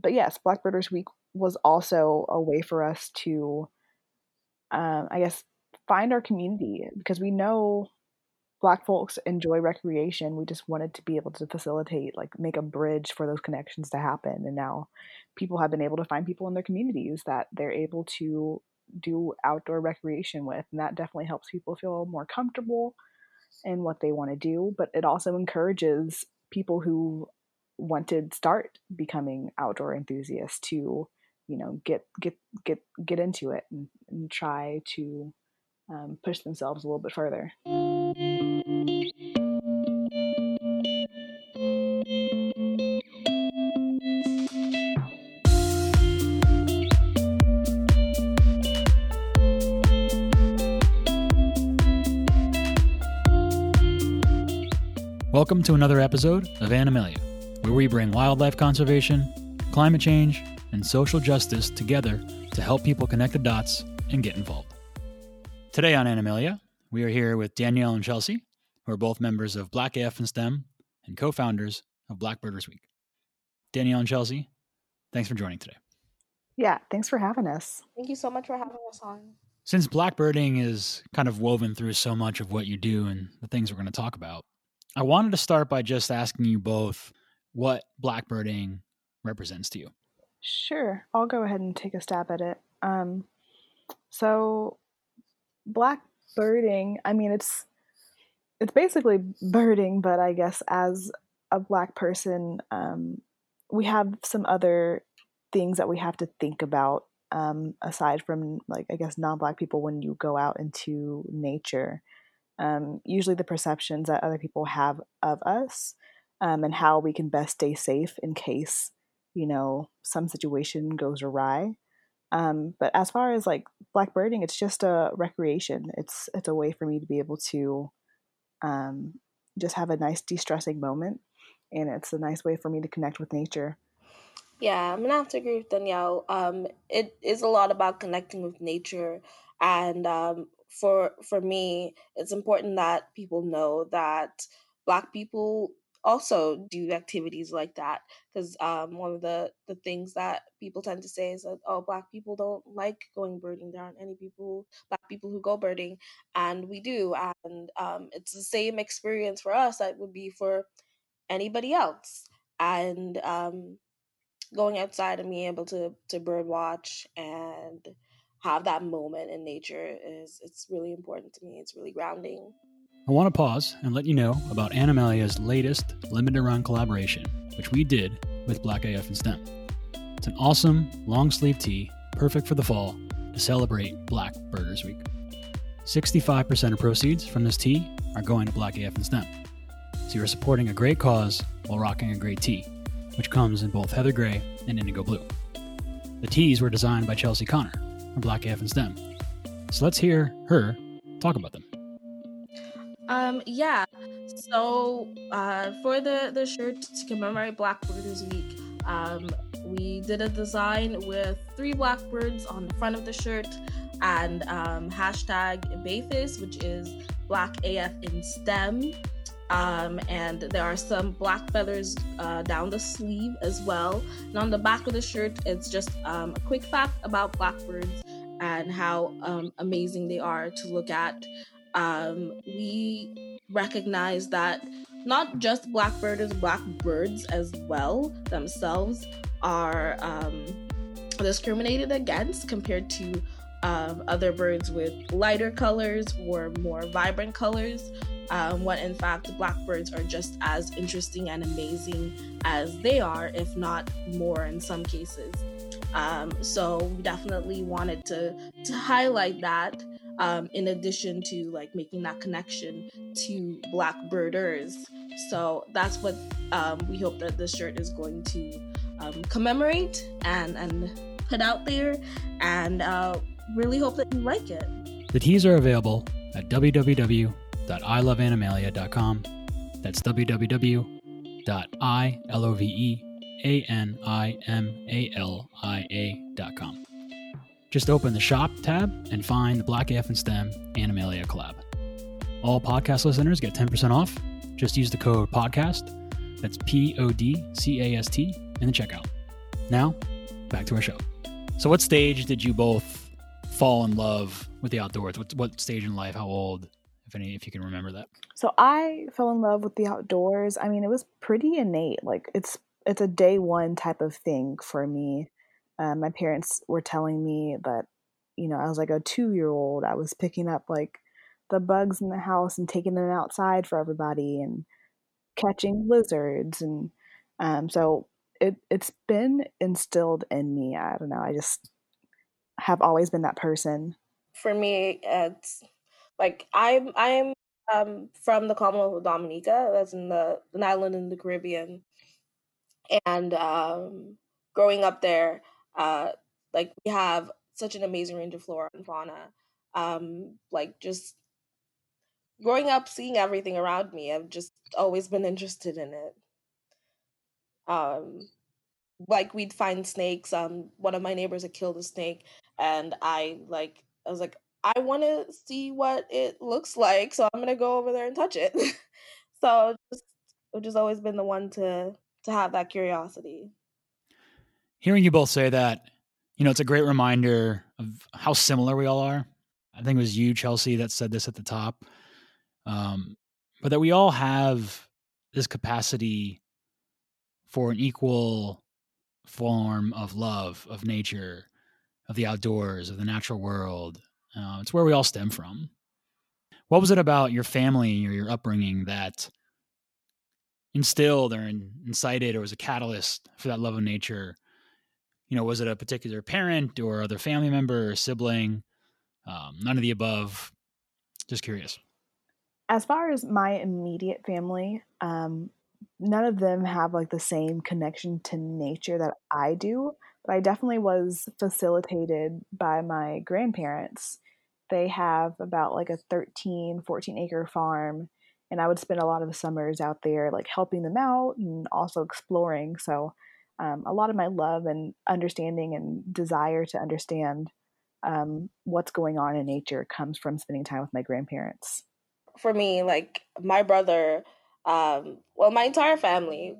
but yes, Blackbirders Week was also a way for us to, um, I guess, find our community because we know black folks enjoy recreation. We just wanted to be able to facilitate like make a bridge for those connections to happen. And now people have been able to find people in their communities that they're able to do outdoor recreation with. And that definitely helps people feel more comfortable in what they want to do but it also encourages people who want to start becoming outdoor enthusiasts to you know get get get get into it and, and try to um, push themselves a little bit further. Welcome to another episode of Animalia, where we bring wildlife conservation, climate change, and social justice together to help people connect the dots and get involved. Today on Animalia, we are here with Danielle and Chelsea, who are both members of Black AF in STEM and co founders of Blackbirders Week. Danielle and Chelsea, thanks for joining today. Yeah, thanks for having us. Thank you so much for having us on. Since blackbirding is kind of woven through so much of what you do and the things we're going to talk about, I wanted to start by just asking you both what blackbirding represents to you. Sure, I'll go ahead and take a stab at it. Um, so, blackbirding, I mean, it's it's basically birding, but I guess as a black person, um, we have some other things that we have to think about um, aside from like I guess non-black people when you go out into nature. Um, usually, the perceptions that other people have of us um, and how we can best stay safe in case you know some situation goes awry. Um, but as far as like blackbirding, it's just a recreation. It's it's a way for me to be able to um, just have a nice de-stressing moment, and it's a nice way for me to connect with nature. Yeah, I'm gonna have to agree with Danielle. Um, it is a lot about connecting with nature, and um, for for me, it's important that people know that Black people also do activities like that because um, one of the the things that people tend to say is that oh black people don't like going birding. There aren't any people black people who go birding. And we do and um, it's the same experience for us that would be for anybody else. And um, going outside and being able to to bird watch and have that moment in nature is it's really important to me. It's really grounding I want to pause and let you know about Animalia's latest limited run collaboration, which we did with Black AF in STEM. It's an awesome long sleeve tee, perfect for the fall, to celebrate Black Birders Week. 65% of proceeds from this tee are going to Black AF in STEM. So you're supporting a great cause while rocking a great tee, which comes in both heather gray and indigo blue. The tees were designed by Chelsea Connor from Black AF in STEM. So let's hear her talk about them. Um, yeah. So, uh, for the the shirt to commemorate Blackbirders Week, um, we did a design with three blackbirds on the front of the shirt and um, hashtag BAFIS, which is Black AF in STEM. Um, and there are some black feathers uh, down the sleeve as well. And on the back of the shirt, it's just um, a quick fact about blackbirds and how um, amazing they are to look at um, we recognize that not just blackbirders, blackbirds as well themselves are um, discriminated against compared to um, other birds with lighter colors or more vibrant colors. Um, when in fact blackbirds are just as interesting and amazing as they are, if not more in some cases. Um, so we definitely wanted to to highlight that um, in addition to like making that connection to black birders. So that's what um, we hope that this shirt is going to um, commemorate and and put out there, and uh, really hope that you like it. The tees are available at www.iloveanimalia.com. That's www.iloveanimalia.com. Just open the Shop tab and find the Black AF in STEM Animalia collab. All podcast listeners get 10% off. Just use the code PODCAST, that's P O D C A S T, in the checkout. Now, back to our show. So, what stage did you both fall in love with the outdoors? What, what stage in life? How old, if any, if you can remember that? So I fell in love with the outdoors. I mean, it was pretty innate. Like it's it's a day one type of thing for me. Uh, my parents were telling me that you know I was like a two year old. I was picking up like the bugs in the house and taking them outside for everybody and catching lizards and um, so it it's been instilled in me. I don't know. I just have always been that person. For me, it's like I'm I'm um, from the Commonwealth of Dominica. That's in the an island in the Caribbean. And um, growing up there, uh, like we have such an amazing range of flora and fauna. Um, like just growing up, seeing everything around me, I've just always been interested in it. Um, like we'd find snakes. Um, one of my neighbors had killed a snake, and I like I was like, I want to see what it looks like, so I'm gonna go over there and touch it. so just I've just always been the one to to have that curiosity. Hearing you both say that, you know, it's a great reminder of how similar we all are. I think it was you, Chelsea, that said this at the top. Um, but that we all have this capacity for an equal form of love of nature, of the outdoors, of the natural world. Uh, it's where we all stem from. What was it about your family or your upbringing that instilled or incited or was a catalyst for that love of nature? You know, was it a particular parent or other family member or sibling? Um, none of the above. Just curious. As far as my immediate family, um, none of them have like the same connection to nature that I do, but I definitely was facilitated by my grandparents. They have about like a 13, 14 acre farm, and I would spend a lot of summers out there like helping them out and also exploring. So, um, a lot of my love and understanding and desire to understand um, what's going on in nature comes from spending time with my grandparents. For me, like my brother, um, well, my entire family,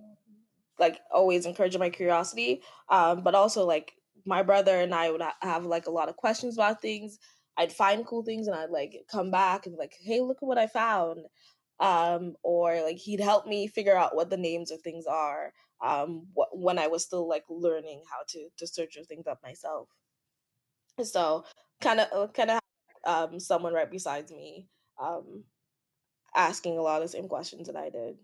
like always encouraged my curiosity, um, but also like my brother and I would have like a lot of questions about things. I'd find cool things and I'd like come back and like, hey, look at what I found. Um, or like he'd help me figure out what the names of things are um, wh- when I was still like learning how to to search those things up myself. So kind of kind of um, someone right beside me um, asking a lot of the same questions that I did.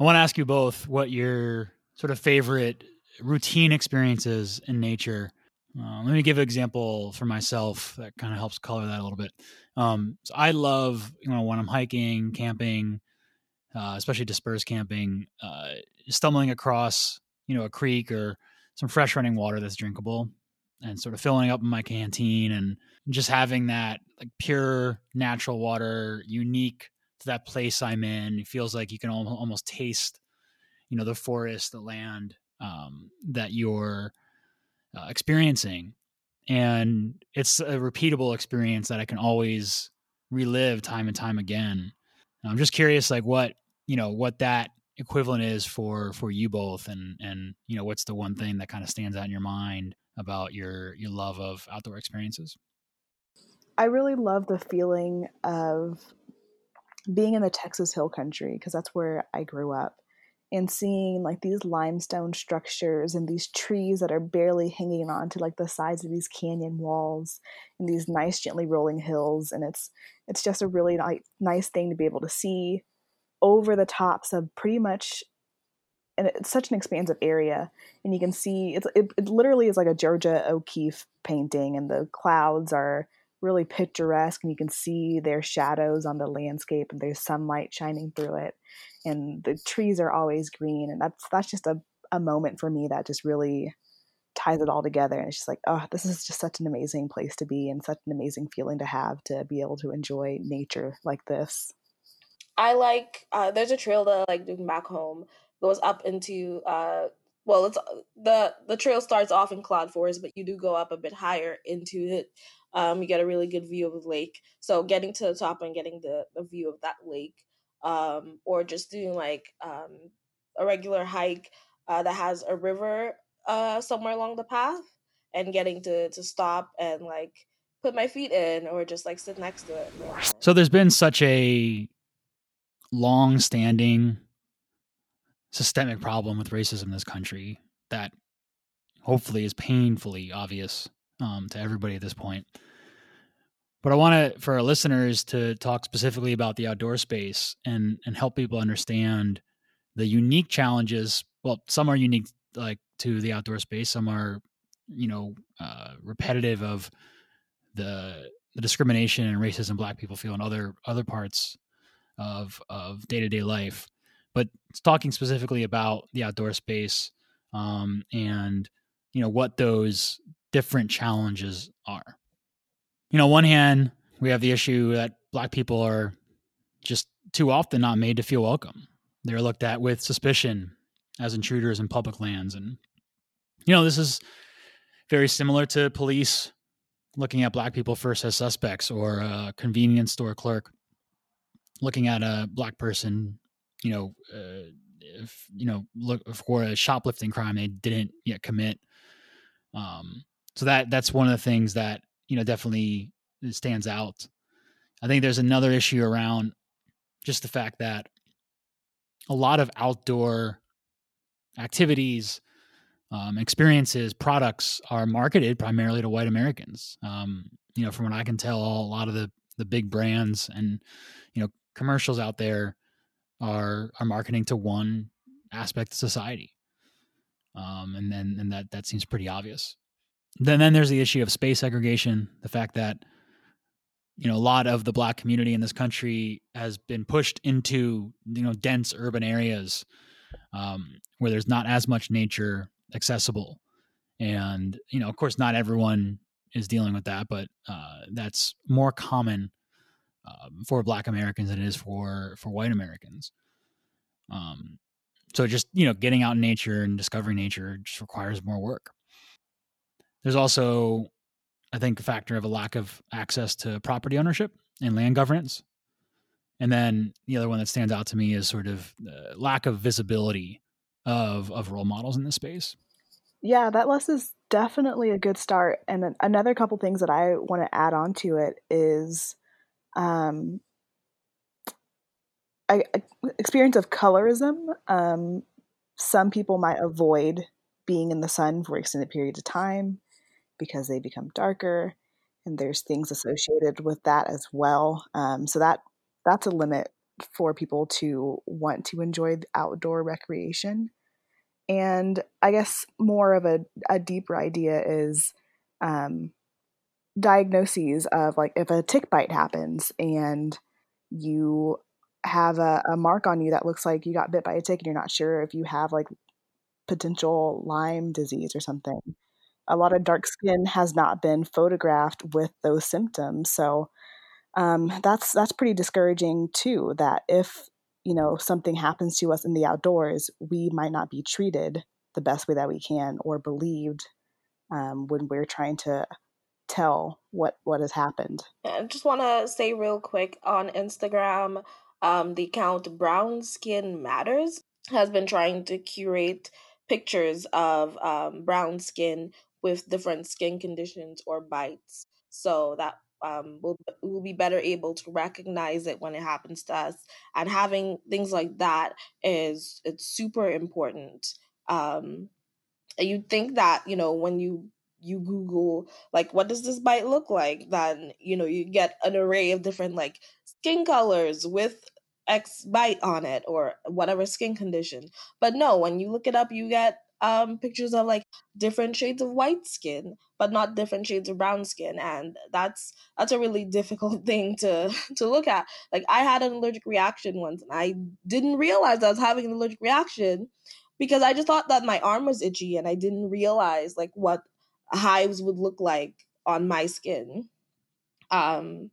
I want to ask you both what your sort of favorite routine experiences in nature. Uh, let me give an example for myself that kind of helps color that a little bit. Um, so I love, you know, when I'm hiking, camping, uh, especially dispersed camping, uh, stumbling across, you know, a creek or some fresh running water that's drinkable and sort of filling up my canteen and just having that like pure natural water unique to that place I'm in. It feels like you can almost taste, you know, the forest, the land um, that you're uh, experiencing. And it's a repeatable experience that I can always relive time and time again. I'm just curious, like what, you know, what that equivalent is for, for you both. And, and, you know, what's the one thing that kind of stands out in your mind about your, your love of outdoor experiences? I really love the feeling of being in the Texas Hill Country because that's where I grew up and seeing like these limestone structures and these trees that are barely hanging on to like the sides of these canyon walls and these nice gently rolling hills and it's it's just a really ni- nice thing to be able to see over the tops of pretty much and it's such an expansive area and you can see it's, it, it literally is like a georgia o'keeffe painting and the clouds are really picturesque and you can see their shadows on the landscape and there's sunlight shining through it and the trees are always green and that's that's just a, a moment for me that just really ties it all together and it's just like oh this is just such an amazing place to be and such an amazing feeling to have to be able to enjoy nature like this i like uh, there's a trail that i like doing back home goes up into uh well it's the the trail starts off in cloud forest but you do go up a bit higher into it um, you get a really good view of the lake. So getting to the top and getting the, the view of that lake, um, or just doing like um, a regular hike uh, that has a river uh somewhere along the path and getting to to stop and like put my feet in or just like sit next to it. So there's been such a long standing systemic problem with racism in this country that hopefully is painfully obvious um, to everybody at this point. But I want to, for our listeners, to talk specifically about the outdoor space and and help people understand the unique challenges. Well, some are unique, like to the outdoor space. Some are, you know, uh, repetitive of the the discrimination and racism Black people feel in other other parts of of day to day life. But talking specifically about the outdoor space um, and you know what those different challenges are. You know, one hand we have the issue that black people are just too often not made to feel welcome. They're looked at with suspicion as intruders in public lands and you know, this is very similar to police looking at black people first as suspects or a convenience store clerk looking at a black person, you know, uh, if you know, look for a shoplifting crime they didn't yet commit. Um, so that that's one of the things that you know definitely stands out. I think there's another issue around just the fact that a lot of outdoor activities, um, experiences, products are marketed primarily to white Americans. Um, you know, from what I can tell, a lot of the the big brands and you know commercials out there are are marketing to one aspect of society, um, and then and that that seems pretty obvious. Then then there's the issue of space segregation, the fact that you know a lot of the black community in this country has been pushed into you know dense urban areas um, where there's not as much nature accessible, and you know of course not everyone is dealing with that, but uh, that's more common um, for Black Americans than it is for for white Americans. Um, so just you know, getting out in nature and discovering nature just requires more work. There's also, I think, a factor of a lack of access to property ownership and land governance. And then the other one that stands out to me is sort of lack of visibility of of role models in this space. Yeah, that list is definitely a good start. And another couple things that I want to add on to it is um, I, experience of colorism. Um, some people might avoid being in the sun for extended periods of time because they become darker, and there's things associated with that as well. Um, so that that's a limit for people to want to enjoy outdoor recreation. And I guess more of a, a deeper idea is um, diagnoses of like if a tick bite happens and you have a, a mark on you that looks like you got bit by a tick and you're not sure if you have like potential Lyme disease or something. A lot of dark skin has not been photographed with those symptoms. So um, that's that's pretty discouraging too. That if you know something happens to us in the outdoors, we might not be treated the best way that we can or believed um, when we're trying to tell what what has happened. I just want to say real quick on Instagram, um, the account Brown Skin Matters has been trying to curate pictures of um, brown skin with different skin conditions or bites, so that um, we'll we'll be better able to recognize it when it happens to us. And having things like that is it's super important. Um, you think that you know when you you google like what does this bite look like? Then you know you get an array of different like skin colors with x bite on it or whatever skin condition. But no when you look it up you get um pictures of like different shades of white skin but not different shades of brown skin and that's that's a really difficult thing to to look at. Like i had an allergic reaction once and i didn't realize i was having an allergic reaction because i just thought that my arm was itchy and i didn't realize like what hives would look like on my skin. Um,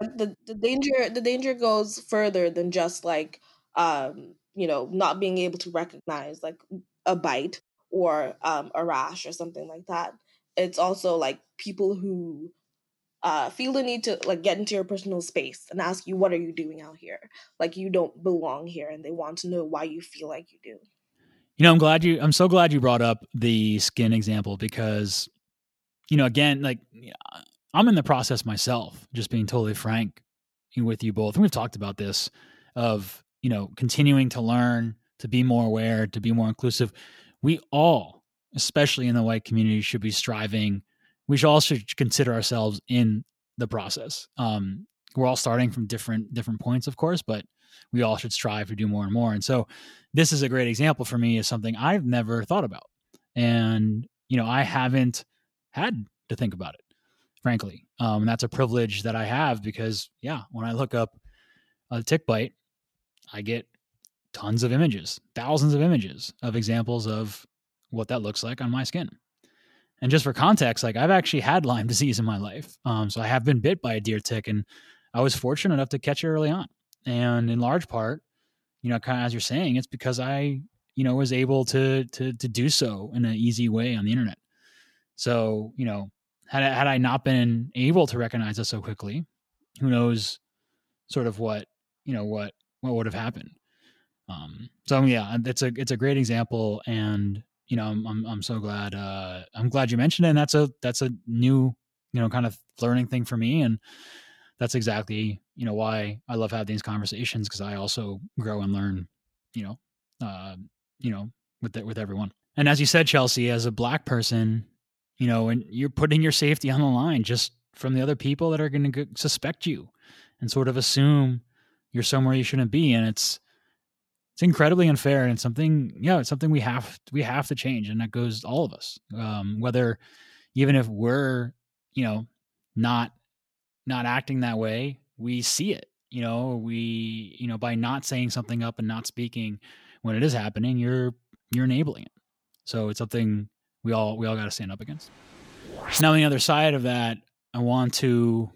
the the danger the danger goes further than just like um, you know not being able to recognize like a bite or um, a rash or something like that. It's also like people who uh, feel the need to like get into your personal space and ask you what are you doing out here like you don't belong here and they want to know why you feel like you do You know, I'm glad you. I'm so glad you brought up the skin example because, you know, again, like I'm in the process myself. Just being totally frank with you both, and we've talked about this of you know continuing to learn, to be more aware, to be more inclusive. We all, especially in the white community, should be striving. We should also consider ourselves in the process. Um, we're all starting from different different points, of course, but we all should strive to do more and more. And so this is a great example for me of something I've never thought about. And, you know, I haven't had to think about it, frankly. Um, and that's a privilege that I have because, yeah, when I look up a tick bite, I get tons of images, thousands of images of examples of what that looks like on my skin. And just for context, like I've actually had Lyme disease in my life. Um, so I have been bit by a deer tick and I was fortunate enough to catch it early on. And in large part, you know, kind of as you're saying, it's because I, you know, was able to to to do so in an easy way on the internet. So, you know, had I, had I not been able to recognize it so quickly, who knows, sort of what you know what what would have happened. Um, so yeah, it's a it's a great example, and you know, I'm I'm, I'm so glad uh, I'm glad you mentioned it. And that's a that's a new you know kind of learning thing for me, and that's exactly you know why I love having these conversations because I also grow and learn, you know, uh, you know, with the, with everyone. And as you said, Chelsea, as a black person, you know, and you're putting your safety on the line just from the other people that are going to suspect you and sort of assume you're somewhere you shouldn't be, and it's it's incredibly unfair and it's something yeah it's something we have we have to change and that goes all of us um, whether even if we're you know not not acting that way, we see it. You know, we you know by not saying something up and not speaking when it is happening, you're you're enabling it. So it's something we all we all got to stand up against. Now, on the other side of that, I want to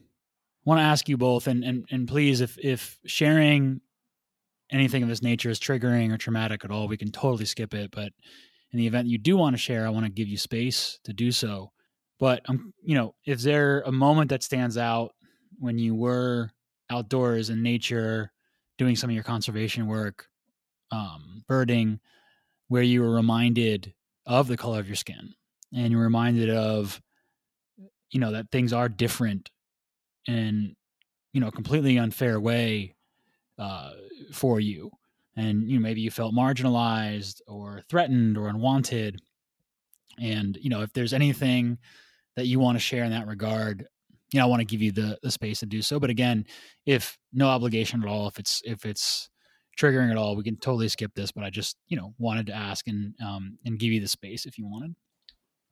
want to ask you both, and and and please, if if sharing anything of this nature is triggering or traumatic at all, we can totally skip it. But in the event you do want to share, I want to give you space to do so. But um, you know, is there a moment that stands out when you were outdoors in nature doing some of your conservation work, um, birding, where you were reminded of the color of your skin and you're reminded of, you know, that things are different in, you know, a completely unfair way uh, for you. And, you know, maybe you felt marginalized or threatened or unwanted. And, you know, if there's anything that you want to share in that regard, you know, I want to give you the the space to do so. But again, if no obligation at all, if it's if it's triggering at all, we can totally skip this. But I just you know wanted to ask and um, and give you the space if you wanted.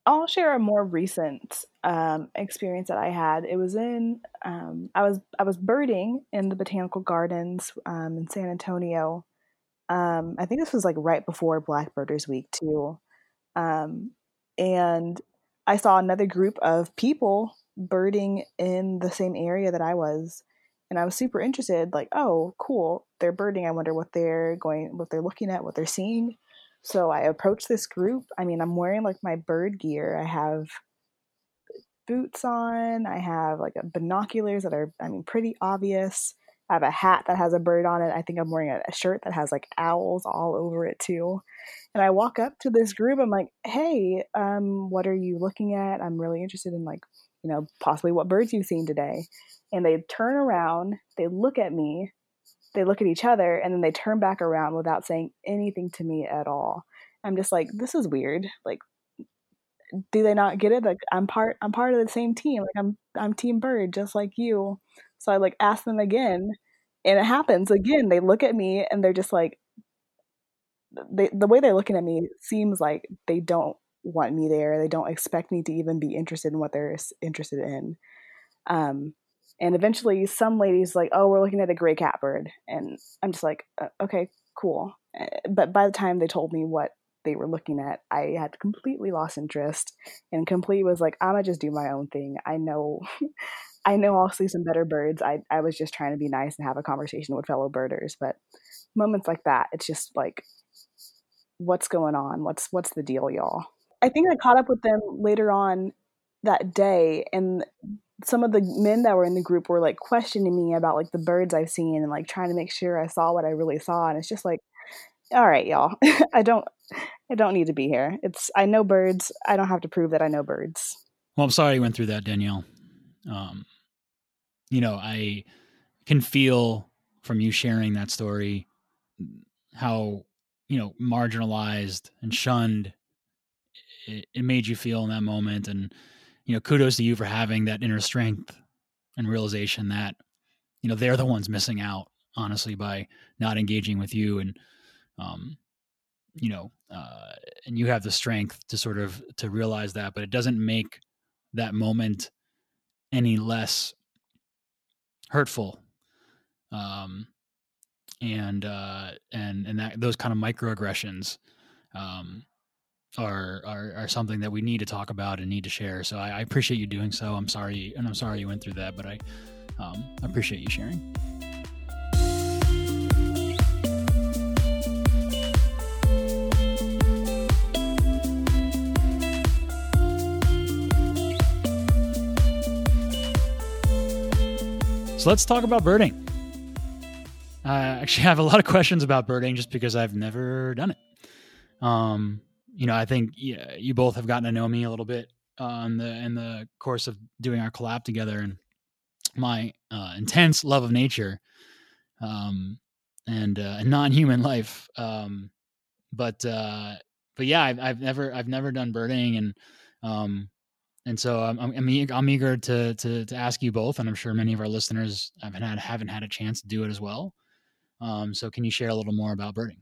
I'll share a more recent um, experience that I had. It was in um, I was I was birding in the botanical gardens um, in San Antonio. Um, I think this was like right before Blackbirders Week too, um, and I saw another group of people birding in the same area that I was. And I was super interested, like, oh, cool, they're birding. I wonder what they're going, what they're looking at, what they're seeing. So I approached this group. I mean, I'm wearing like my bird gear. I have boots on. I have like binoculars that are, I mean, pretty obvious. I have a hat that has a bird on it. I think I'm wearing a, a, shirt that has like owls all over it too. And I walk up to this group. I'm like, "Hey, um, what are you looking at? I'm really interested in like you know, possibly what birds you've seen today. And they turn around, they look at me, they look at each other, and then they turn back around without saying anything to me at all. I'm just like, this is weird. Like, do they not get it? Like, I'm part, I'm part of the same team. Like, I'm, I'm Team Bird, just like you. So I like ask them again, and it happens again. They look at me and they're just like, they, the way they're looking at me seems like they don't want me there. They don't expect me to even be interested in what they're interested in. Um, and eventually, some ladies like, "Oh, we're looking at a gray catbird," and I'm just like, uh, "Okay, cool." Eh, but by the time they told me what they were looking at, I had completely lost interest, and completely was like, "I'm gonna just do my own thing." I know. I know I'll see some better birds. I, I was just trying to be nice and have a conversation with fellow birders. But moments like that, it's just like, what's going on? What's what's the deal, y'all? I think I caught up with them later on that day, and some of the men that were in the group were like questioning me about like the birds I've seen and like trying to make sure I saw what I really saw. And it's just like, all right, y'all, I don't, I don't need to be here. It's I know birds. I don't have to prove that I know birds. Well, I'm sorry you went through that, Danielle. Um, you know, I can feel from you sharing that story how you know marginalized and shunned it, it made you feel in that moment and you know kudos to you for having that inner strength and realization that you know they're the ones missing out honestly by not engaging with you and um you know uh and you have the strength to sort of to realize that but it doesn't make that moment any less hurtful um and uh and and that those kind of microaggressions um are, are are something that we need to talk about and need to share. So I, I appreciate you doing so. I'm sorry, and I'm sorry you went through that, but I um, appreciate you sharing. So let's talk about birding. I actually have a lot of questions about birding just because I've never done it. Um, you know, I think you both have gotten to know me a little bit uh, in the in the course of doing our collab together, and my uh, intense love of nature, um, and uh, non-human life. Um, but uh, but yeah, I've, I've never I've never done birding, and um, and so I'm I'm, I'm eager to, to to ask you both, and I'm sure many of our listeners haven't had haven't had a chance to do it as well. Um, so can you share a little more about birding?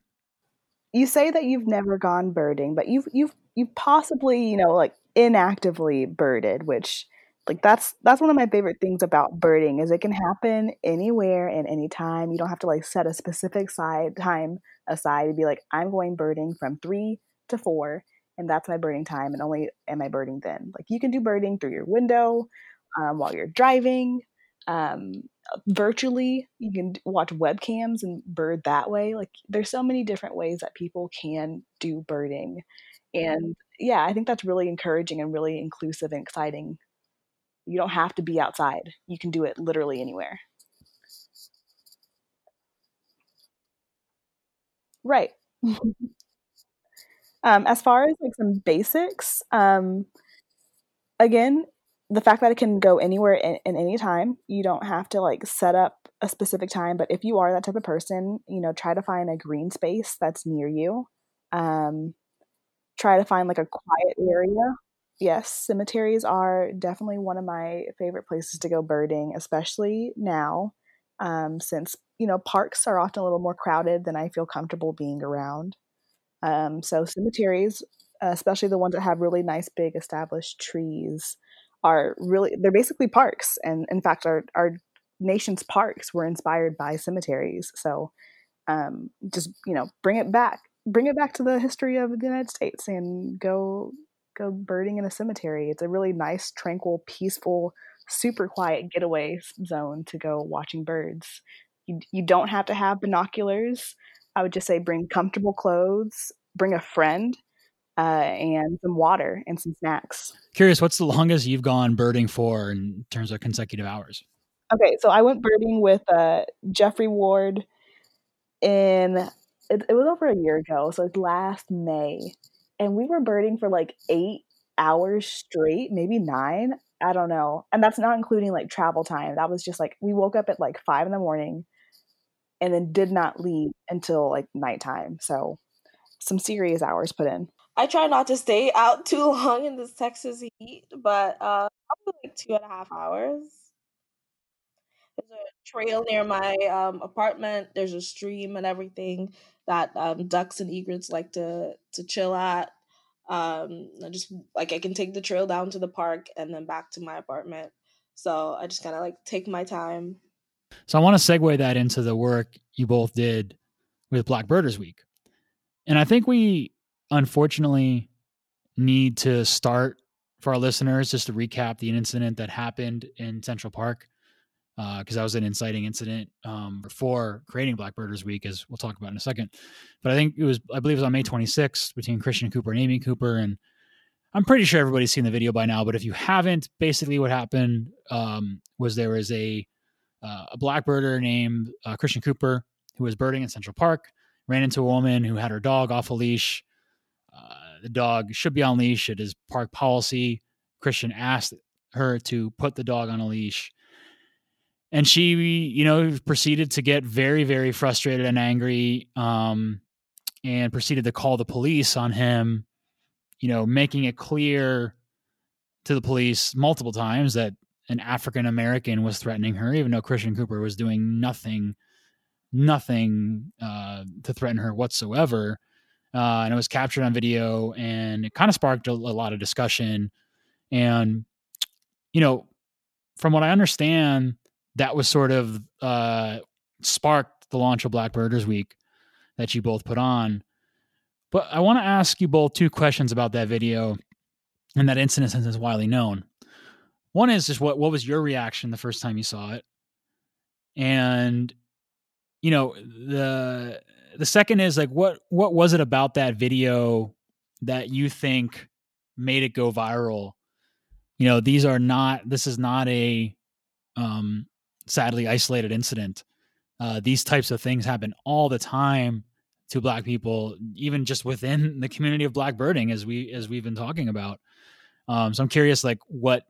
You say that you've never gone birding, but you've you've you possibly, you know, like inactively birded, which like that's that's one of my favorite things about birding is it can happen anywhere and anytime. You don't have to like set a specific side time aside to be like, I'm going birding from three to four and that's my birding time and only am I birding then. Like you can do birding through your window, um, while you're driving, um, virtually you can watch webcams and bird that way like there's so many different ways that people can do birding. And yeah i think that's really encouraging and really inclusive and exciting. You don't have to be outside. You can do it literally anywhere. Right. Um, as far as like some basics um, again the fact that it can go anywhere in, in any time you don't have to like set up a specific time but if you are that type of person you know try to find a green space that's near you. Um, try to find like a quiet area. Yes cemeteries are definitely one of my favorite places to go birding especially now um, since you know parks are often a little more crowded than i feel comfortable being around. Um, so cemeteries especially the ones that have really nice big established trees are really they're basically parks. And in fact our our nation's parks were inspired by cemeteries. So um, just you know bring it back bring it back to the history of the united states and go go birding in a cemetery. It's a really nice tranquil peaceful super quiet getaway zone to go watching birds. You, you don't have to have binoculars. I would just say bring comfortable clothes bring a friend uh, and some water and some snacks. Curious, what's the longest you've gone birding for in terms of consecutive hours? Okay, so I went birding with uh, Jeffrey Ward in it, it was over a year ago, so it's last May, and we were birding for like eight hours straight, maybe nine. I don't know, and that's not including like travel time. That was just like we woke up at like five in the morning, and then did not leave until like nighttime. So some serious hours put in. I try not to stay out too long in this Texas heat, but uh, probably like two and a half hours. There's a trail near my um, apartment. There's a stream and everything that um, ducks and egrets like to to chill at. Um, I just like I can take the trail down to the park and then back to my apartment. So I just kind of like take my time. So I want to segue that into the work you both did with Black Birders Week, and I think we unfortunately need to start for our listeners just to recap the incident that happened in Central Park because uh, that was an inciting incident um, for creating Black Birders Week, as we'll talk about in a second. But I think it was, I believe it was on May 26th between Christian Cooper and Amy Cooper. And I'm pretty sure everybody's seen the video by now, but if you haven't, basically what happened um, was there was a, uh, a black birder named uh, Christian Cooper who was birding in Central Park, ran into a woman who had her dog off a leash, the dog should be on leash. It is park policy. Christian asked her to put the dog on a leash. And she, you know, proceeded to get very, very frustrated and angry um, and proceeded to call the police on him, you know, making it clear to the police multiple times that an African American was threatening her, even though Christian Cooper was doing nothing, nothing uh, to threaten her whatsoever. Uh, and it was captured on video, and it kind of sparked a, a lot of discussion. And you know, from what I understand, that was sort of uh, sparked the launch of Black Birders Week that you both put on. But I want to ask you both two questions about that video and that incident since it's widely known. One is just what what was your reaction the first time you saw it, and you know the the second is like what what was it about that video that you think made it go viral? You know, these are not. This is not a um, sadly isolated incident. Uh, these types of things happen all the time to black people even just within the community of black birding as we as we've been talking about um, so i'm curious like what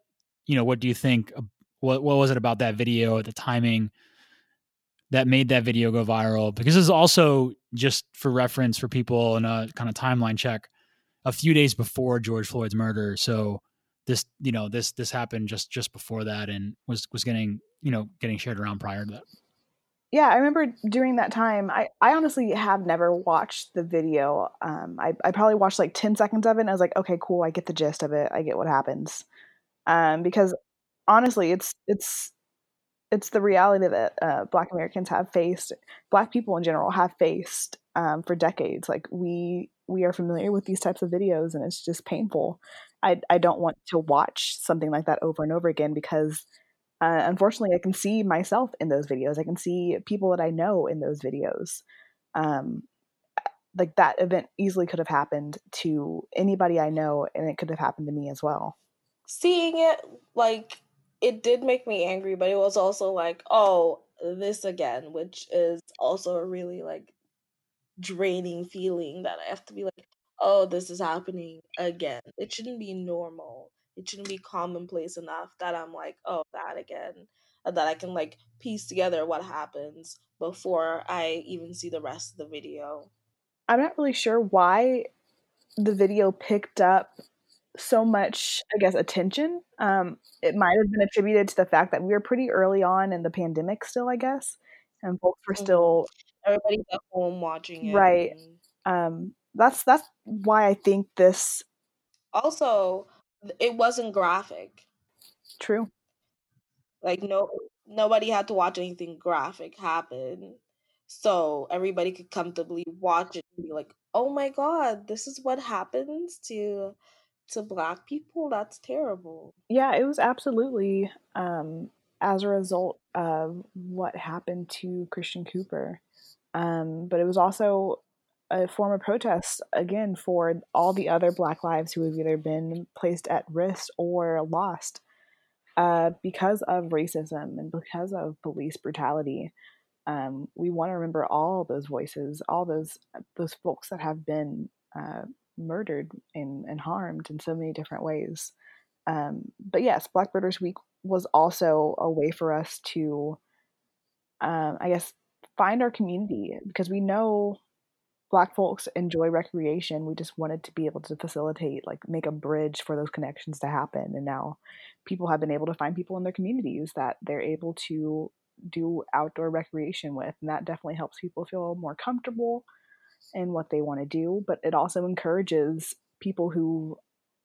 you know, what do you think? What what was it about that video, at the timing that made that video go viral? Because this is also just for reference for people and a kind of timeline check, a few days before George Floyd's murder. So this, you know, this this happened just just before that, and was was getting you know getting shared around prior to that. Yeah, I remember during that time. I, I honestly have never watched the video. Um, I, I probably watched like 10 seconds of it and I was like, okay, cool. I get the gist of it. I get what happens um, because honestly, it's it's it's the reality that uh, Black Americans have faced, Black people in general have faced um, for decades. Like we we are familiar with these types of videos, and it's just painful. I I don't want to watch something like that over and over again because. Uh, unfortunately, I can see myself in those videos. I can see people that I know in those videos. Um, like that event easily could have happened to anybody I know, and it could have happened to me as well seeing it like it did make me angry, but it was also like, oh, this again, which is also a really like draining feeling that I have to be like, oh, this is happening again. It shouldn't be normal. It shouldn't be commonplace enough that I'm like, oh, that again. And that I can like piece together what happens before I even see the rest of the video. I'm not really sure why the video picked up so much, I guess, attention. Um, it might have been attributed to the fact that we were pretty early on in the pandemic still, I guess, and folks were mm-hmm. still everybody's at home watching it. Right. Um, that's that's why I think this. Also, it wasn't graphic. True. Like no, nobody had to watch anything graphic happen, so everybody could comfortably watch it and be like, "Oh my god, this is what happens to." To black people that's terrible. Yeah it was absolutely um, as a result of what happened to christian cooper. Um, but it was also a form of protest again for all the other black lives who have either been placed at risk or lost uh, because of racism and because of police brutality. Um, we want to remember all those voices all those those folks that have been uh, murdered and, and harmed in so many different ways. Um, but yes, Black Birders Week was also a way for us to, um, I guess, find our community because we know Black folks enjoy recreation. We just wanted to be able to facilitate, like, make a bridge for those connections to happen. And now people have been able to find people in their communities that they're able to do outdoor recreation with. And that definitely helps people feel more comfortable and what they want to do, but it also encourages people who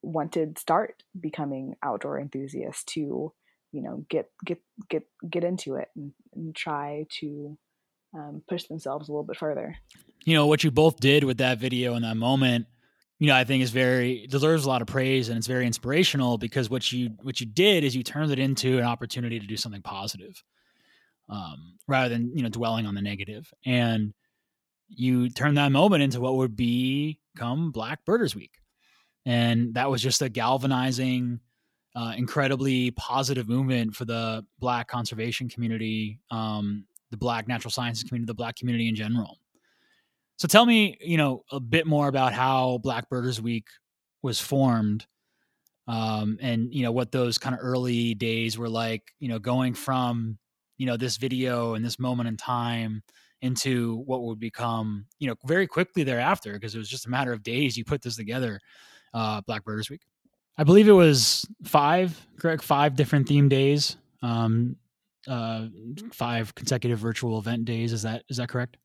want to start becoming outdoor enthusiasts to, you know, get get get get into it and, and try to um, push themselves a little bit further. You know what you both did with that video in that moment. You know, I think is very deserves a lot of praise and it's very inspirational because what you what you did is you turned it into an opportunity to do something positive, um, rather than you know dwelling on the negative. And you turn that moment into what would become Black Birders Week. And that was just a galvanizing, uh, incredibly positive movement for the Black conservation community, um, the Black natural sciences community, the Black community in general. So tell me, you know, a bit more about how Black Birders Week was formed, um, and you know what those kind of early days were like. You know, going from you know this video and this moment in time into what would become you know very quickly thereafter because it was just a matter of days you put this together uh black birders week i believe it was five correct five different theme days um uh five consecutive virtual event days is that is that correct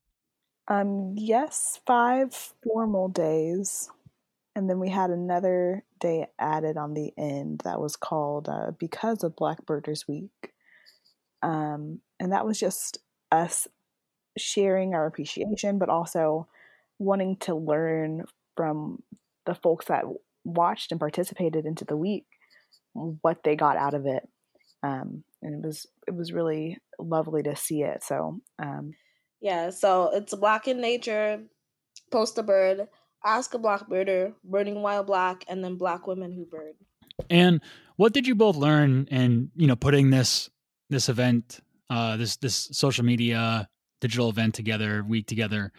Um, yes, five formal days. And then we had another day added on the end that was called uh, Because of Black Birders Week. Um, and that was just us sharing our appreciation, but also wanting to learn from the folks that watched and participated into the week what they got out of it. Um, and it was it was really lovely to see it. So um, Yeah, so it's Black in Nature, Post a Bird, Ask a Blackbirder, Birding While Black, and then Black Women Who Bird. and what did you both learn in you know putting this this event uh this this social media digital event together week together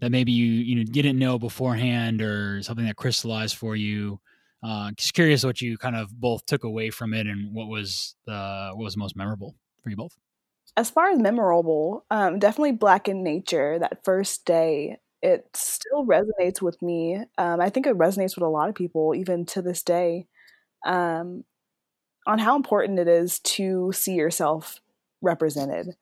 that maybe you you know didn't know beforehand or something that crystallized for you uh just curious what you kind of both took away from it and what was the what was most memorable for you both as far as memorable, um, definitely Black in Nature. That first day, it still resonates with me. Um, I think it resonates with a lot of people, even to this day, um, on how important it is to see yourself represented.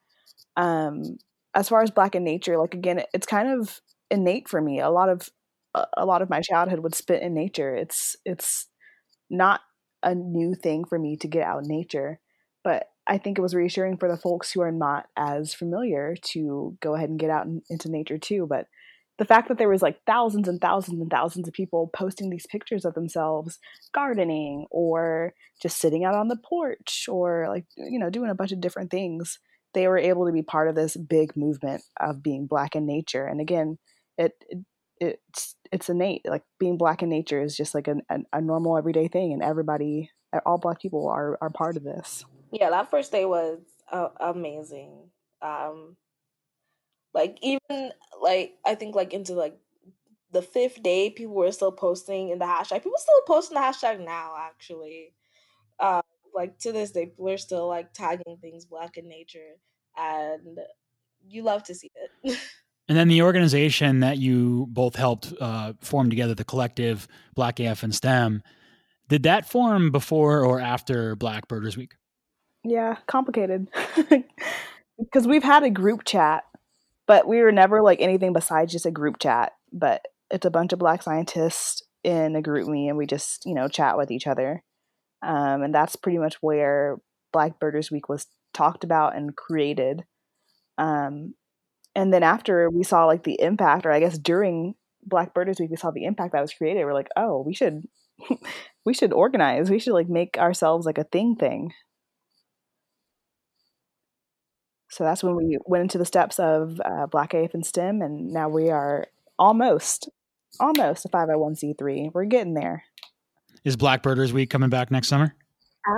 Um, as far as Black in Nature, like again, it's kind of innate for me. A lot of a a lot of my childhood was spent in nature. It's it's not a new thing for me to get out in nature, but I think it was reassuring for the folks who are not as familiar to go ahead and get out in, into nature too. But the fact that there was like thousands and thousands and thousands of people posting these pictures of themselves gardening or just sitting out on the porch or like you know doing a bunch of different things they were able to be part of this big movement of being black in nature and again it, it it's it's innate like being black in nature is just like an, an, a normal everyday thing and everybody all black people are are part of this Yeah, that first day was uh, amazing. Um, like even like I think like into like the fifth day, people were still posting in the hashtag. People still posting the hashtag now, actually. Uh, like to this day, people are still like tagging things Black in Nature, and you love to see it. and then the organization that you both helped uh, form together the collective Black AF in STEM did that form before or after black birders week? Yeah complicated. Because we've had a group chat but we were never like anything besides just a group chat. But it's a bunch of black scientists in a GroupMe and we just you know chat with each other um, and that's pretty much where black birders week was talked about and created. Um, and then after we saw like the impact or i guess during black birders week we saw the impact that was created. We're like oh we should we should organize. We should like make ourselves like a thing thing. So that's when we went into the steps of uh, Black AF in STEM and now we are almost almost a 501c3 we're getting there is Black Birders week coming back next summer?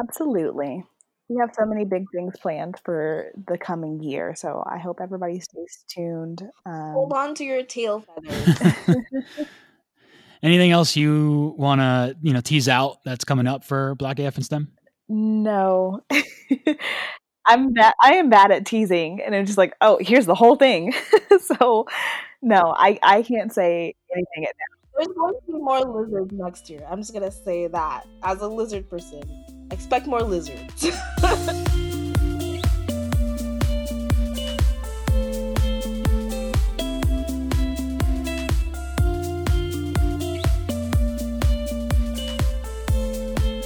Absolutely. We have so many big things planned for the coming year so i hope everybody stays tuned um, Hold on to your tail feathers. anything else you want to you know tease out that's coming up for Black AF in STEM? No. I'm bad i am bad at teasing and i'm just like oh here's the whole thing. So no i i can't say anything at There's going to be more lizards next year. I'm just gonna say that as a lizard person, expect more lizards.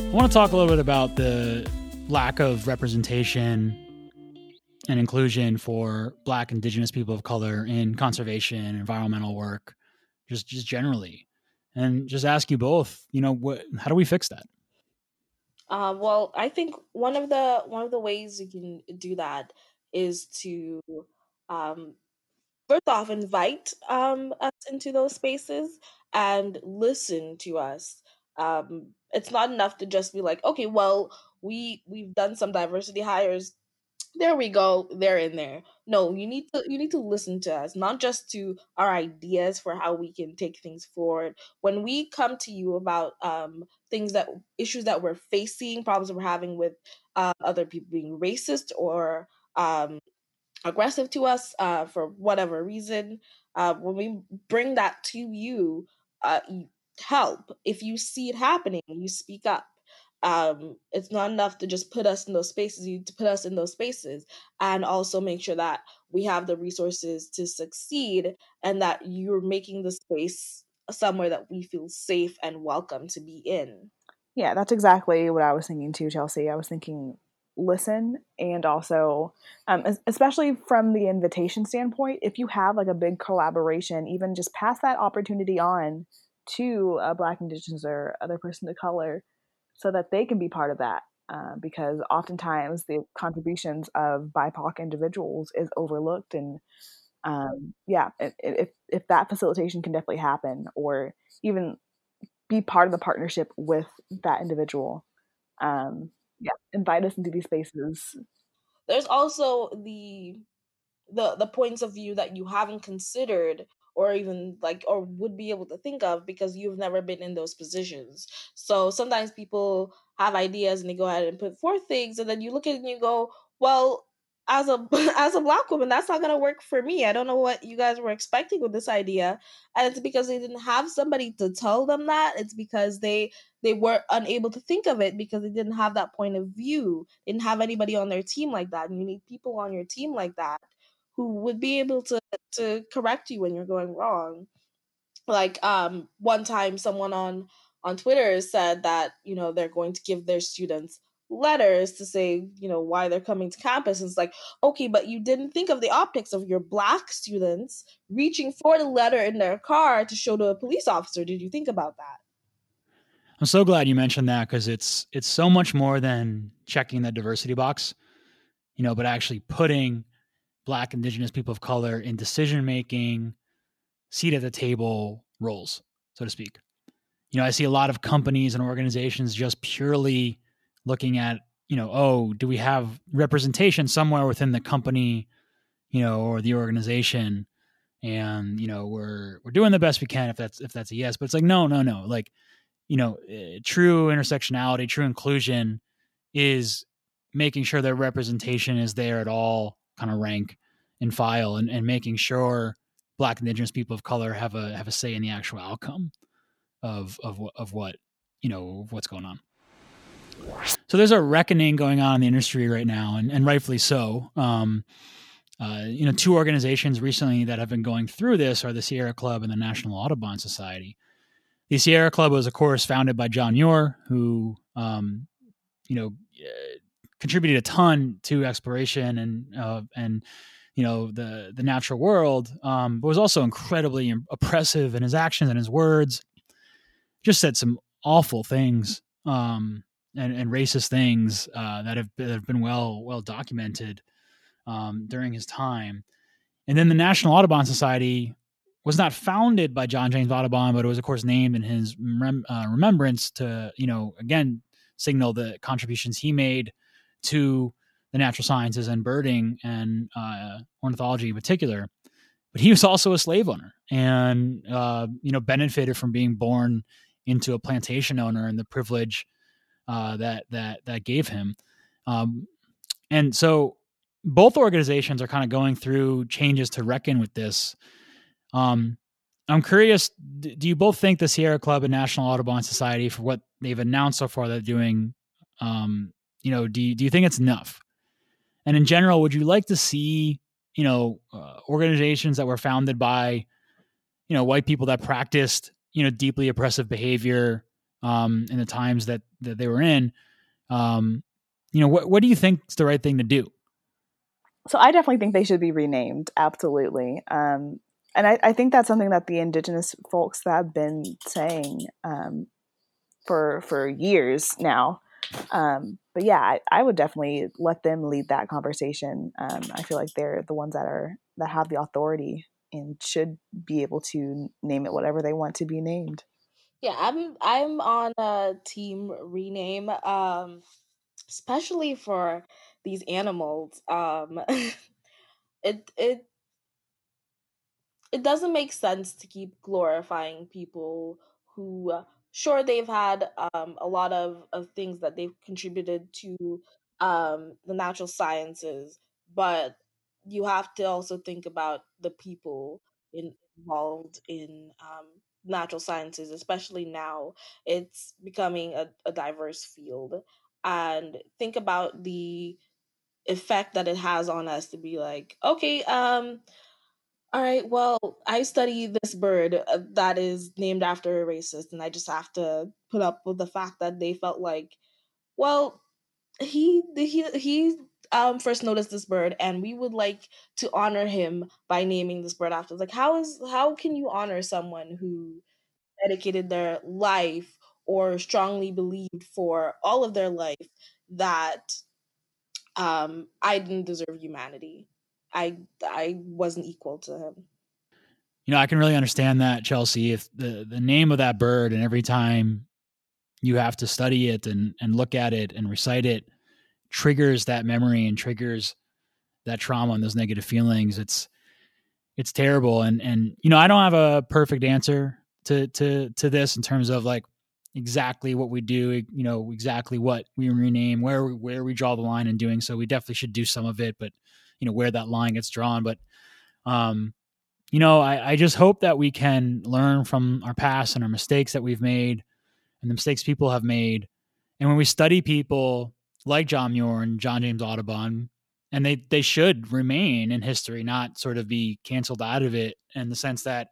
I want to talk a little bit about the lack of representation and inclusion for Black, Indigenous people of color in conservation, environmental work, just just generally, and just ask you both. You know, what? How do we fix that? Uh, well, I think one of the one of the ways you can do that is to um, first off invite um, us into those spaces and listen to us. Um, it's not enough to just be like, okay, well, we we've done some diversity hires there we go they're in there. No you need to you need to listen to us not just to our ideas for how we can take things forward. When we come to you about um things that issues that we're facing problems we're having with uh, other people being racist or um aggressive to us uh for whatever reason uh when we bring that to you uh help. If you see it happening you speak up um, it's not enough to just put us in those spaces. You to put us in those spaces and also make sure that we have the resources to succeed and that you're making the space somewhere that we feel safe and welcome to be in. Yeah, that's exactly what I was thinking too, Chelsea. I was thinking listen and also um, especially from the invitation standpoint if you have like a big collaboration even just pass that opportunity on to a black indigenous or other person of color so that they can be part of that. Uh, because oftentimes the contributions of BIPOC individuals is overlooked, and um, yeah, if if that facilitation can definitely happen, or even be part of the partnership with that individual, um, yeah, invite us into these spaces. There's also the the the points of view that you haven't considered or even like or would be able to think of because you've never been in those positions. So sometimes people have ideas and they go ahead and put forth things and then you look at it and you go, well, as a as a black woman, that's not gonna work for me. I don't know what you guys were expecting with this idea, and it's because they didn't have somebody to tell them that. It's because they they were unable to think of it because they didn't have that point of view. Didn't have anybody on their team like that, and you need people on your team like that who would be able to to correct you when you're going wrong. Like um one time someone on on Twitter said that, you know, they're going to give their students letters to say, you know, why they're coming to campus. And it's like, okay, but you didn't think of the optics of your black students reaching for the letter in their car to show to a police officer. Did you think about that? I'm so glad you mentioned that because it's it's so much more than checking the diversity box, you know, but actually putting black indigenous people of color in decision making seat at the table roles so to speak. You know i see a lot of companies and organizations just purely looking at you know oh do we have representation somewhere within the company you know or the organization? And you know we're we're doing the best we can if that's if that's a yes but it's like no no no. Like you know uh, true intersectionality true inclusion is making sure that representation is there at all kind of rank and file and, and making sure black indigenous people of color have a have a say in the actual outcome of of of what you know what's going on. So there's a reckoning going on in the industry right now and, and rightfully so. Um, uh, you know two organizations recently that have been going through this are the sierra club and the national audubon society. The sierra club was of course founded by john muir who um, you know contributed a ton to exploration and uh, and you know the the natural world, um, but was also incredibly oppressive in his actions and his words. Just said some awful things um, and, and racist things uh, that have, that have been well well documented um, during his time. And then the National Audubon Society was not founded by John James Audubon, but it was of course named in his rem- uh, remembrance to you know again signal the contributions he made to the natural sciences and birding and uh, ornithology in particular. But he was also a slave owner and, uh, you know, benefited from being born into a plantation owner and the privilege uh, that, that, that gave him. Um, and so both organizations are kind of going through changes to reckon with this. Um, I'm curious, do you both think the Sierra Club and National Audubon Society, for what they've announced so far, they're doing, um, you know, do you, do you think it's enough? And in general, would you like to see, you know, uh, organizations that were founded by, you know, white people that practiced, you know, deeply oppressive behavior um, in the times that that they were in? Um, you know, what what do you think is the right thing to do? So I definitely think they should be renamed. Absolutely. Um, and I, I, think that's something that the indigenous folks that have been saying um, for for years now. Um, but yeah, I, I, would definitely let them lead that conversation. Um, I feel like they're the ones that are that have the authority and should be able to name it whatever they want to be named. Yeah, I'm I'm on a team rename, um, especially for these animals. Um, it it it doesn't make sense to keep glorifying people who sure they've had um, a lot of, of things that they've contributed to um, the natural sciences but you have to also think about the people in, involved in um, natural sciences especially now. It's becoming a, a diverse field and think about the effect that it has on us to be like okay um all right, well, I study this bird uh, that is named after a racist, and I just have to put up with the fact that they felt like, well, he he he um first noticed this bird, and we would like to honor him by naming this bird after. Like, how is how can you honor someone who dedicated their life or strongly believed for all of their life that um I didn't deserve humanity? I I wasn't equal to him. You know, I can really understand that, Chelsea. If the the name of that bird and every time you have to study it and and look at it and recite it triggers that memory and triggers that trauma and those negative feelings, it's it's terrible. And and you know, I don't have a perfect answer to to to this in terms of like exactly what we do, you know, exactly what we rename, where we, where we draw the line in doing so. We definitely should do some of it, but you know where that line gets drawn. But um, you know, I, I just hope that we can learn from our past and our mistakes that we've made and the mistakes people have made. And when we study people like John Muir and John James Audubon, and they they should remain in history, not sort of be canceled out of it in the sense that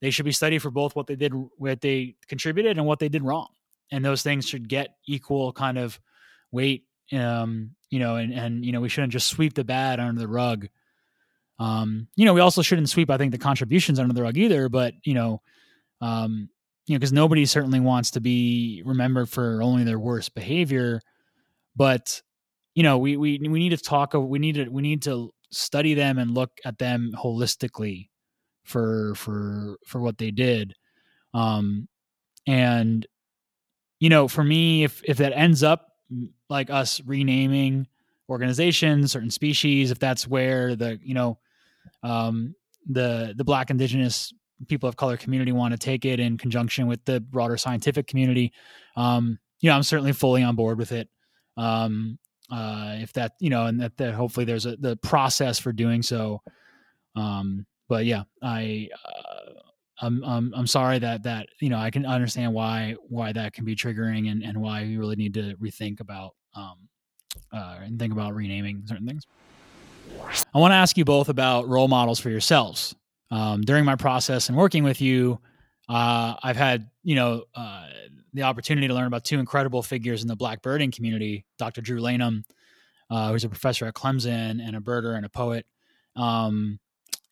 they should be studied for both what they did, what they contributed, and what they did wrong. And those things should get equal kind of weight um, you know, and and you know we shouldn't just sweep the bad under the rug. Um, you know, we also shouldn't sweep I think the contributions under the rug either. But you know, um, you know, because nobody certainly wants to be remembered for only their worst behavior. But you know, we we we need to talk. We need to we need to study them and look at them holistically for for for what they did. Um, and you know, for me, if if that ends up like us renaming organizations, certain species, if that's where the you know um, the the Black Indigenous people of color community want to take it in conjunction with the broader scientific community, um, you know, I'm certainly fully on board with it. Um, uh, if that you know, and that, that hopefully there's a the process for doing so. Um, but yeah, I uh, I'm, I'm I'm sorry that that you know I can understand why why that can be triggering and and why we really need to rethink about um uh, and think about renaming certain things. I want to ask you both about role models for yourselves. Um, during my process and working with you, uh, I've had you know uh, the opportunity to learn about two incredible figures in the black birding community: Dr. Drew Lanham, uh, who's a professor at Clemson and a birder and a poet, um,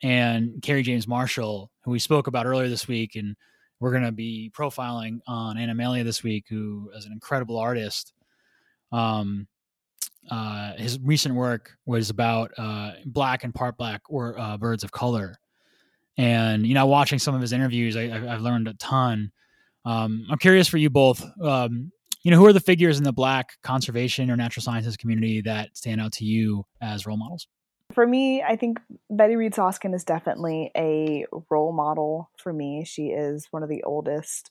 and Kerry James Marshall, who we spoke about earlier this week, and we're going to be profiling on Animalia this week, who is an incredible artist. Um, uh, his recent work was about uh, black and part black or uh, birds of color, and you know, watching some of his interviews, I, have learned a ton. Um, I'm curious for you both. Um, you know, who are the figures in the black conservation or natural sciences community that stand out to you as role models? For me, I think Betty Reid Soskin is definitely a role model for me. She is one of the oldest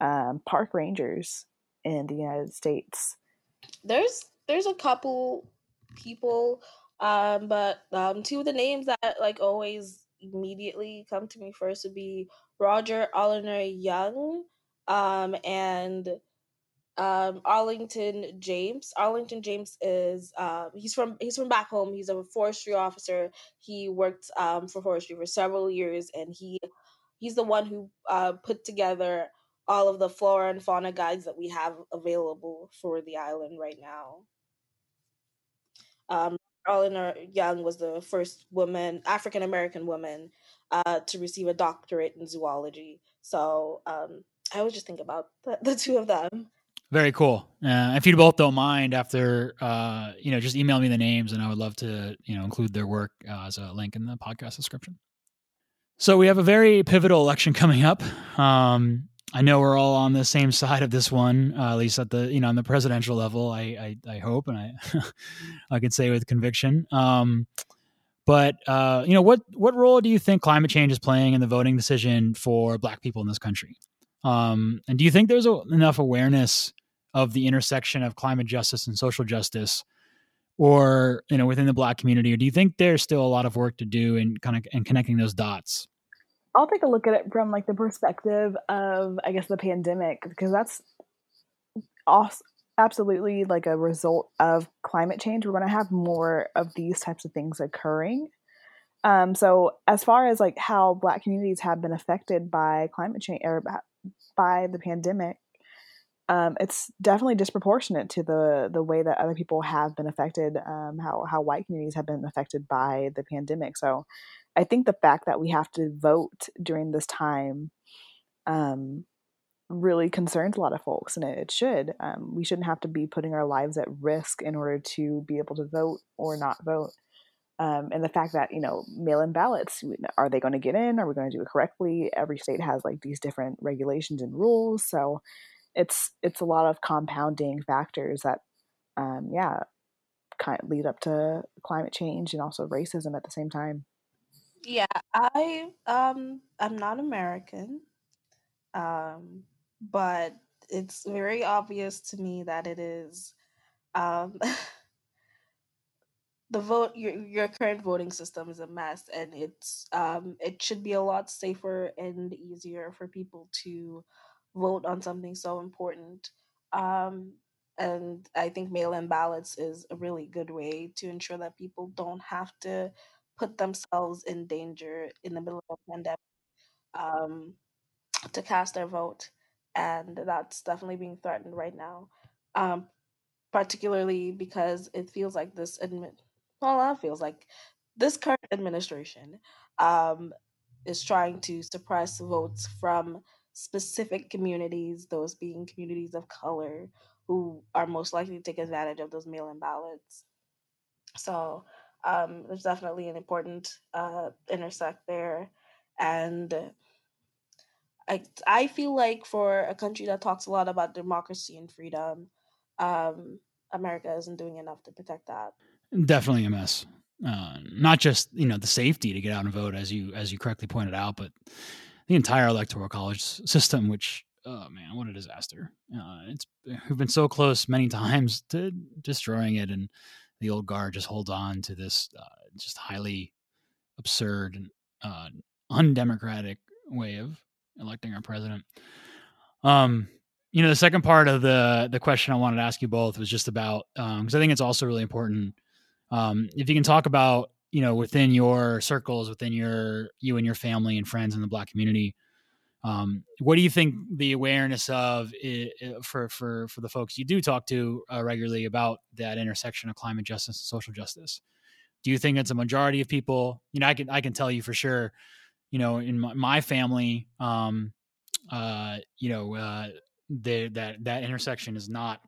um, park rangers in the United States. There's there's a couple people, um, but um, two of the names that like always immediately come to me first would be Roger Arliner Young, um, and um, Arlington James. Arlington James is um, he's from he's from back home. He's a forestry officer. He worked um, for forestry for several years, and he he's the one who uh, put together all of the flora and fauna guides that we have available for the island right now. Um, Arliner Young was the first woman, African American woman, uh, to receive a doctorate in zoology. So um, I always just think about the, the two of them. Very cool. Uh, if you both don't mind, after uh, you know, just email me the names, and I would love to you know include their work uh, as a link in the podcast description. So we have a very pivotal election coming up. Um, I know we're all on the same side of this one, uh, at least at the you know on the presidential level. I I, I hope, and I I can say with conviction. Um, but uh, you know, what what role do you think climate change is playing in the voting decision for Black people in this country? Um, and do you think there's a, enough awareness of the intersection of climate justice and social justice, or you know, within the Black community, or do you think there's still a lot of work to do in kind of in connecting those dots? I'll take a look at it from like the perspective of I guess the pandemic because that's absolutely like a result of climate change. We're going to have more of these types of things occurring. Um, so as far as like how Black communities have been affected by climate change or by the pandemic, um, it's definitely disproportionate to the the way that other people have been affected. Um, how how white communities have been affected by the pandemic. So I think the fact that we have to vote during this time um, really concerns a lot of folks, and it, it should. Um, we shouldn't have to be putting our lives at risk in order to be able to vote or not vote. Um, and the fact that you know mail-in ballots are they going to get in? Are we going to do it correctly? Every state has like these different regulations and rules, so it's it's a lot of compounding factors that, um, yeah, kind of lead up to climate change and also racism at the same time. Yeah, I um I'm not American. Um but it's very obvious to me that it is um, the vote your your current voting system is a mess and it's um, it should be a lot safer and easier for people to vote on something so important um, and i think mail-in ballots is a really good way to ensure that people don't have to put themselves in danger in the middle of a pandemic um, to cast their vote and that's definitely being threatened right now. Um, particularly because it feels like this admit well, that feels like this current administration um, is trying to suppress votes from specific communities, those being communities of color who are most likely to take advantage of those mail-in ballots. So um, there's definitely an important uh, intersect there, and I I feel like for a country that talks a lot about democracy and freedom, um, America isn't doing enough to protect that. Definitely a mess. Uh, not just you know the safety to get out and vote, as you as you correctly pointed out, but the entire electoral college system, which oh man, what a disaster! Uh, it's we've been so close many times to destroying it, and the old guard just holds on to this uh, just highly absurd and uh, undemocratic way of electing our president. Um, you know, the second part of the the question I wanted to ask you both was just about because um, I think it's also really important. Um, if you can talk about you know within your circles, within your you and your family and friends in the Black community, um, what do you think the awareness of it, for for for the folks you do talk to uh, regularly about that intersection of climate justice and social justice? Do you think it's a majority of people? You know, I can I can tell you for sure you know, in my, my family, um, uh, you know, uh, they, that that intersection is not.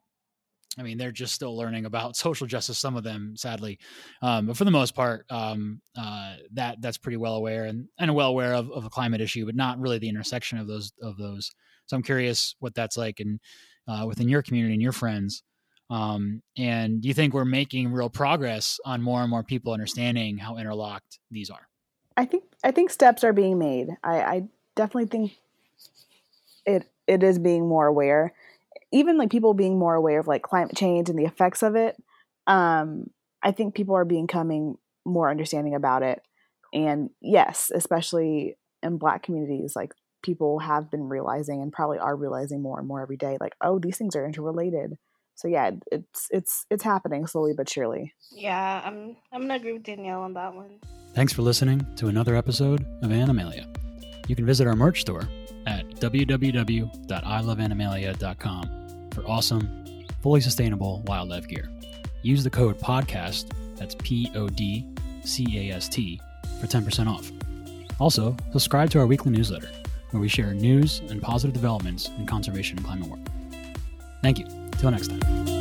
I mean, they're just still learning about social justice. Some of them, sadly, um, but for the most part, um, uh, that that's pretty well aware and, and well aware of, of a climate issue, but not really the intersection of those of those. So I'm curious what that's like and uh, within your community and your friends. Um, and do you think we're making real progress on more and more people understanding how interlocked these are? I think I think steps are being made. I, I definitely think it it is being more aware. Even like people being more aware of like climate change and the effects of it. Um, I think people are becoming more understanding about it. And yes, especially in black communities, like people have been realizing and probably are realizing more and more every day, like, oh, these things are interrelated. So yeah, it's it's it's happening slowly but surely. Yeah, I'm I'm gonna agree with Danielle on that one. Thanks for listening to another episode of Animalia. You can visit our merch store at www.iloveanimalia.com for awesome, fully sustainable wildlife gear. Use the code PODCAST, that's P O D C A S T, for 10% off. Also, subscribe to our weekly newsletter, where we share news and positive developments in conservation and climate work. Thank you. Till next time.